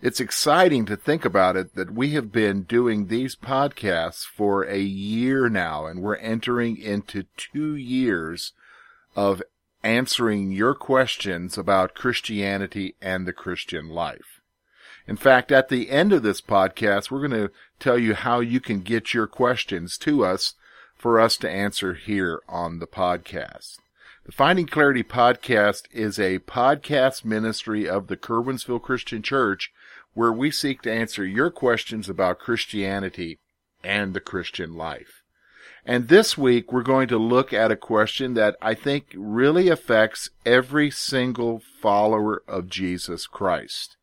It's exciting to think about it that we have been doing these podcasts for a year now, and we're entering into two years of answering your questions about Christianity and the Christian life. In fact, at the end of this podcast, we're going to tell you how you can get your questions to us for us to answer here on the podcast. The Finding Clarity podcast is a podcast ministry of the Curwensville Christian Church where we seek to answer your questions about Christianity and the Christian life. And this week we're going to look at a question that I think really affects every single follower of Jesus Christ.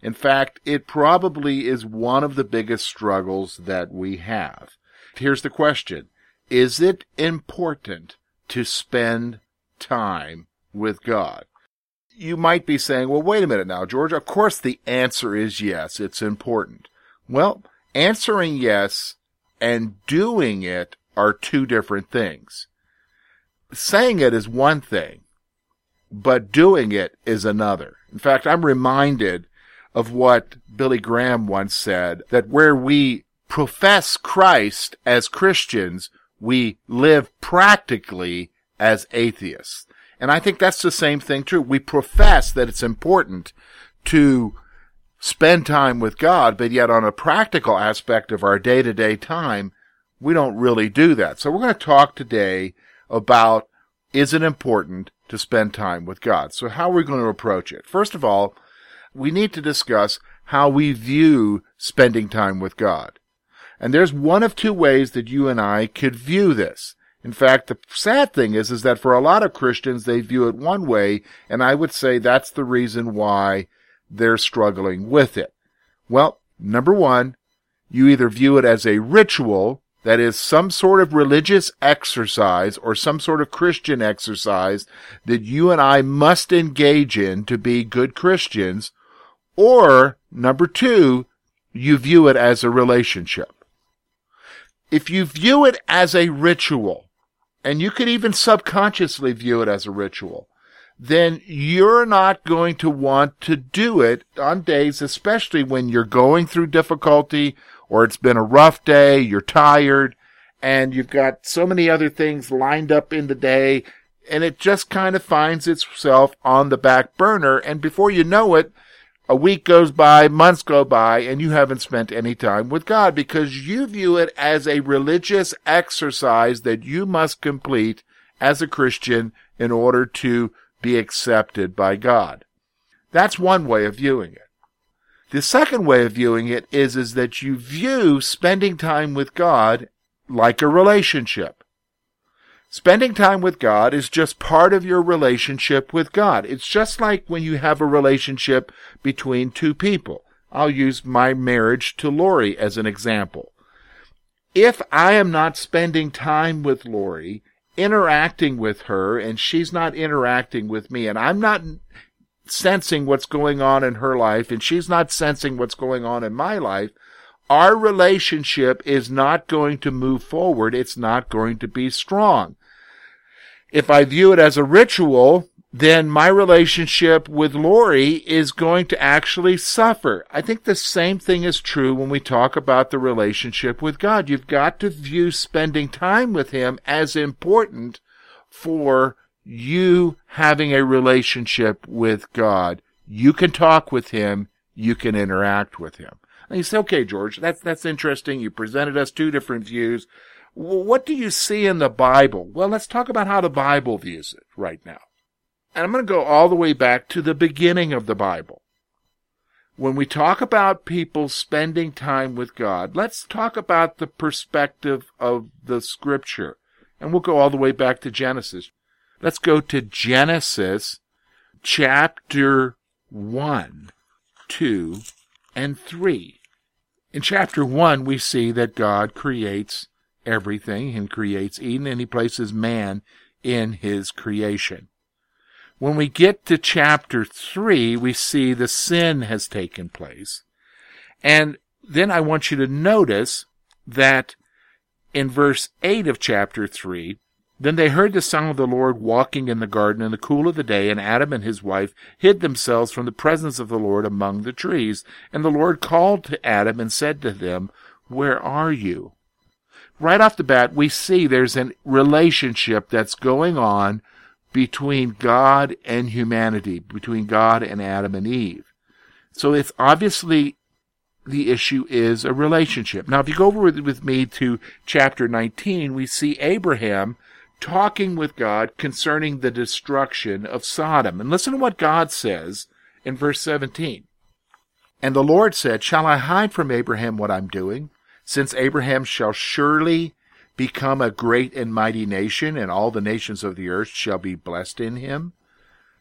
In fact, it probably is one of the biggest struggles that we have. Here's the question. Is it important to spend time with God? You might be saying, well, wait a minute now, George. Of course the answer is yes, it's important. Well, answering yes and doing it are two different things. Saying it is one thing, but doing it is another. In fact, I'm reminded of what Billy Graham once said that where we profess Christ as Christians, we live practically as atheists. And I think that's the same thing true. We profess that it's important to spend time with God, but yet on a practical aspect of our day to day time, we don't really do that. So we're going to talk today about is it important to spend time with God? So how are we going to approach it? First of all, we need to discuss how we view spending time with God. And there's one of two ways that you and I could view this. In fact, the sad thing is, is that for a lot of Christians, they view it one way, and I would say that's the reason why they're struggling with it. Well, number one, you either view it as a ritual, that is some sort of religious exercise or some sort of Christian exercise that you and I must engage in to be good Christians, or number two, you view it as a relationship. If you view it as a ritual, and you could even subconsciously view it as a ritual, then you're not going to want to do it on days, especially when you're going through difficulty or it's been a rough day, you're tired, and you've got so many other things lined up in the day, and it just kind of finds itself on the back burner. And before you know it, a week goes by, months go by, and you haven't spent any time with God because you view it as a religious exercise that you must complete as a Christian in order to be accepted by God. That's one way of viewing it. The second way of viewing it is, is that you view spending time with God like a relationship. Spending time with God is just part of your relationship with God. It's just like when you have a relationship between two people. I'll use my marriage to Lori as an example. If I am not spending time with Lori, interacting with her, and she's not interacting with me, and I'm not sensing what's going on in her life, and she's not sensing what's going on in my life, our relationship is not going to move forward. It's not going to be strong. If I view it as a ritual, then my relationship with Lori is going to actually suffer. I think the same thing is true when we talk about the relationship with God. You've got to view spending time with Him as important for you having a relationship with God. You can talk with Him. You can interact with Him. And you say, okay, George, that's, that's interesting. You presented us two different views. What do you see in the Bible? Well, let's talk about how the Bible views it right now. And I'm going to go all the way back to the beginning of the Bible. When we talk about people spending time with God, let's talk about the perspective of the scripture. And we'll go all the way back to Genesis. Let's go to Genesis chapter 1, 2, and 3. In chapter 1, we see that God creates everything and creates Eden and he places man in his creation. When we get to chapter 3, we see the sin has taken place. And then I want you to notice that in verse 8 of chapter 3, then they heard the sound of the Lord walking in the garden in the cool of the day, and Adam and his wife hid themselves from the presence of the Lord among the trees. And the Lord called to Adam and said to them, Where are you? Right off the bat, we see there's a relationship that's going on between God and humanity, between God and Adam and Eve. So it's obviously the issue is a relationship. Now, if you go over with, me to chapter 19, we see Abraham talking with God concerning the destruction of Sodom. And listen to what God says in verse 17. And the Lord said, Shall I hide from Abraham what I'm doing? Since Abraham shall surely become a great and mighty nation, and all the nations of the earth shall be blessed in him.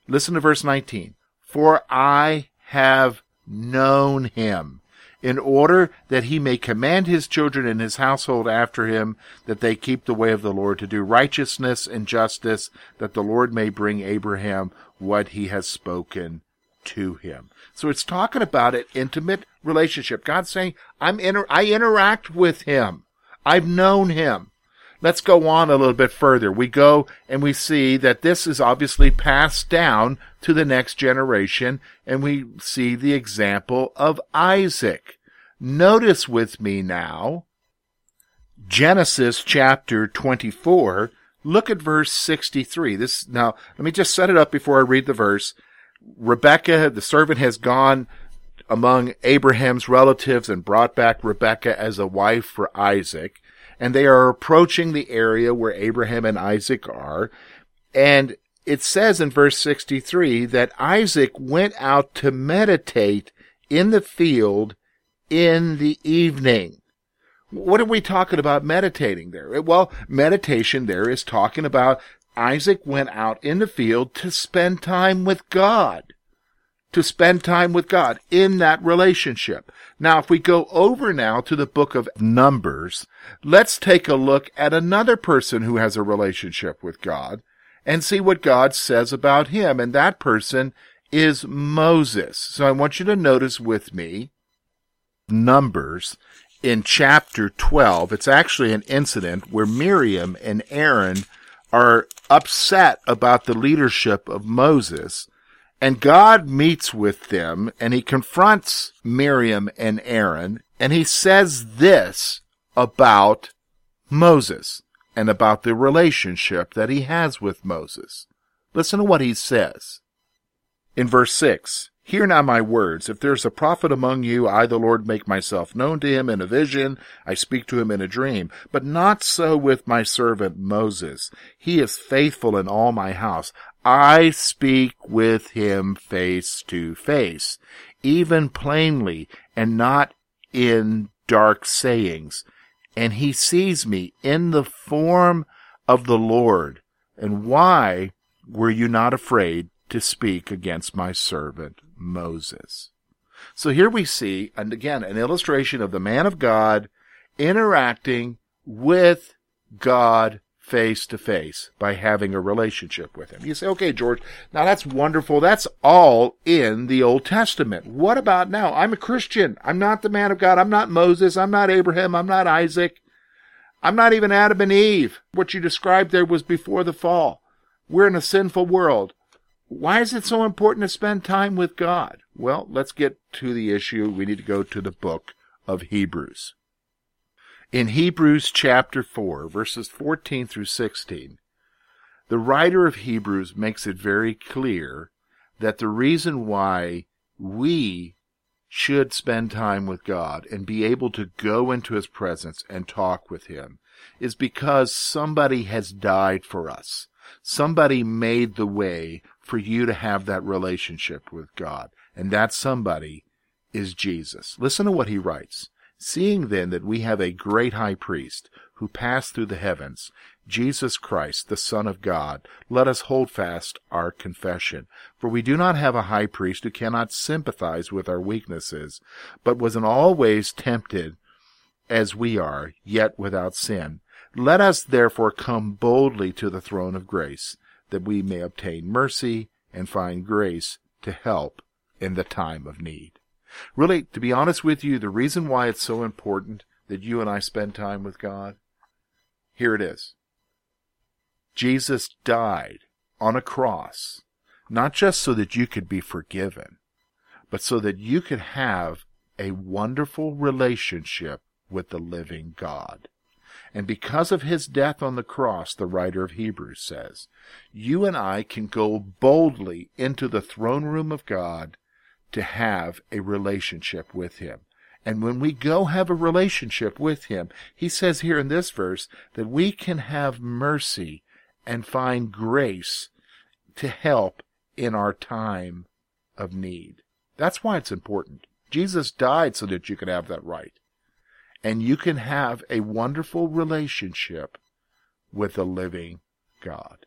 Listen to verse 19. For I have known him in order that he may command his children and his household after him, that they keep the way of the Lord to do righteousness and justice, that the Lord may bring Abraham what he has spoken to him. So it's talking about an intimate relationship. God's saying, I'm inter- I interact with him. I've known him. Let's go on a little bit further. We go and we see that this is obviously passed down to the next generation, and we see the example of Isaac. Notice with me now Genesis chapter 24. Look at verse 63. This, now, let me just set it up before I read the verse. Rebecca, the servant has gone among Abraham's relatives and brought back Rebecca as a wife for Isaac and they are approaching the area where Abraham and Isaac are. And it says in verse 63 that Isaac went out to meditate in the field in the evening. What are we talking about meditating there? Well, meditation there is talking about Isaac went out in the field to spend time with God to spend time with God in that relationship. Now, if we go over now to the book of Numbers, let's take a look at another person who has a relationship with God and see what God says about him. And that person is Moses. So I want you to notice with me Numbers in chapter 12. It's actually an incident where Miriam and Aaron are upset about the leadership of Moses and God meets with them and he confronts Miriam and Aaron and he says this about Moses and about the relationship that he has with Moses. Listen to what he says. In verse 6, Hear now my words. If there is a prophet among you, I, the Lord, make myself known to him in a vision. I speak to him in a dream. But not so with my servant Moses. He is faithful in all my house. I speak with him face to face, even plainly, and not in dark sayings. And he sees me in the form of the Lord. And why were you not afraid to speak against my servant Moses. So here we see, and again, an illustration of the man of God interacting with God face to face by having a relationship with him. You say, okay, George, now that's wonderful. That's all in the Old Testament. What about now? I'm a Christian. I'm not the man of God. I'm not Moses. I'm not Abraham. I'm not Isaac. I'm not even Adam and Eve. What you described there was before the fall. We're in a sinful world. Why is it so important to spend time with God? Well, let's get to the issue. We need to go to the book of Hebrews. In Hebrews chapter 4, verses 14 through 16, the writer of Hebrews makes it very clear that the reason why we should spend time with God and be able to go into His presence and talk with Him is because somebody has died for us. Somebody made the way for you to have that relationship with God. And that somebody is Jesus. Listen to what he writes. Seeing then that we have a great high priest who passed through the heavens, Jesus Christ, the Son of God, let us hold fast our confession. For we do not have a high priest who cannot sympathize with our weaknesses, but was in all ways tempted as we are, yet without sin. Let us therefore come boldly to the throne of grace, that we may obtain mercy and find grace to help in the time of need. Really, to be honest with you, the reason why it's so important that you and I spend time with God, here it is. Jesus died on a cross, not just so that you could be forgiven, but so that you could have a wonderful relationship with the living God. And because of his death on the cross, the writer of Hebrews says, you and I can go boldly into the throne room of God to have a relationship with him. And when we go have a relationship with him, he says here in this verse that we can have mercy and find grace to help in our time of need. That's why it's important. Jesus died so that you could have that right. And you can have a wonderful relationship with the living God.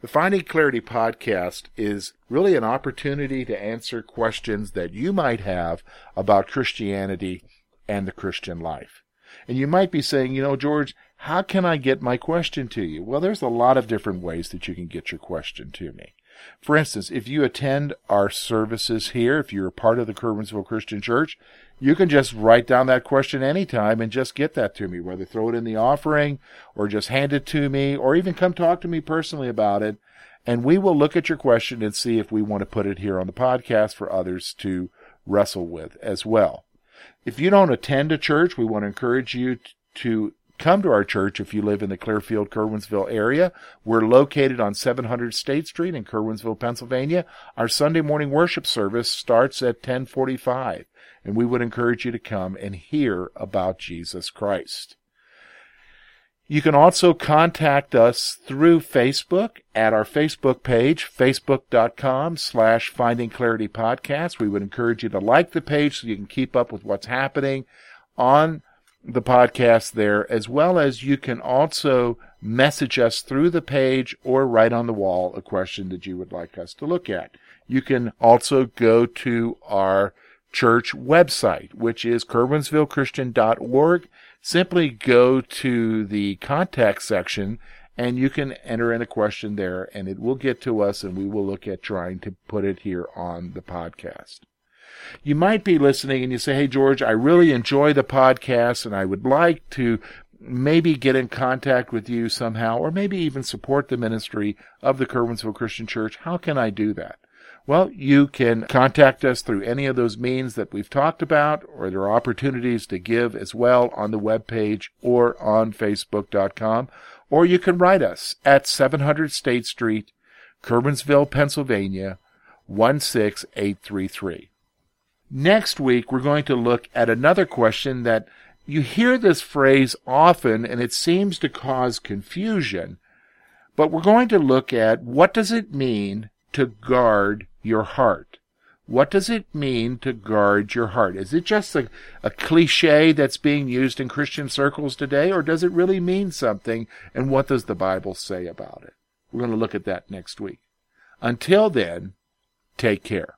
The Finding Clarity podcast is really an opportunity to answer questions that you might have about Christianity and the Christian life. And you might be saying, you know, George, how can I get my question to you? Well, there's a lot of different ways that you can get your question to me. For instance, if you attend our services here, if you're a part of the Curwensville Christian Church, you can just write down that question anytime and just get that to me, whether throw it in the offering or just hand it to me or even come talk to me personally about it. And we will look at your question and see if we want to put it here on the podcast for others to wrestle with as well. If you don't attend a church, we want to encourage you to come to our church if you live in the Clearfield, Curwensville area. We're located on 700 State Street in Curwensville, Pennsylvania. Our Sunday morning worship service starts at 1045 and we would encourage you to come and hear about Jesus Christ. You can also contact us through Facebook at our Facebook page, facebook.com slash finding clarity podcast. We would encourage you to like the page so you can keep up with what's happening on the podcast there, as well as you can also message us through the page or write on the wall a question that you would like us to look at. You can also go to our church website, which is curwensvillechristian.org. Simply go to the contact section and you can enter in a question there and it will get to us and we will look at trying to put it here on the podcast. You might be listening and you say, Hey, George, I really enjoy the podcast and I would like to maybe get in contact with you somehow or maybe even support the ministry of the Curwensville Christian Church. How can I do that? Well, you can contact us through any of those means that we've talked about, or there are opportunities to give as well on the web page or on Facebook.com, or you can write us at 700 State Street, Curwensville, Pennsylvania, 16833. Next week, we're going to look at another question that you hear this phrase often and it seems to cause confusion, but we're going to look at what does it mean to guard your heart? What does it mean to guard your heart? Is it just a, a cliche that's being used in Christian circles today, or does it really mean something? And what does the Bible say about it? We're going to look at that next week. Until then, take care.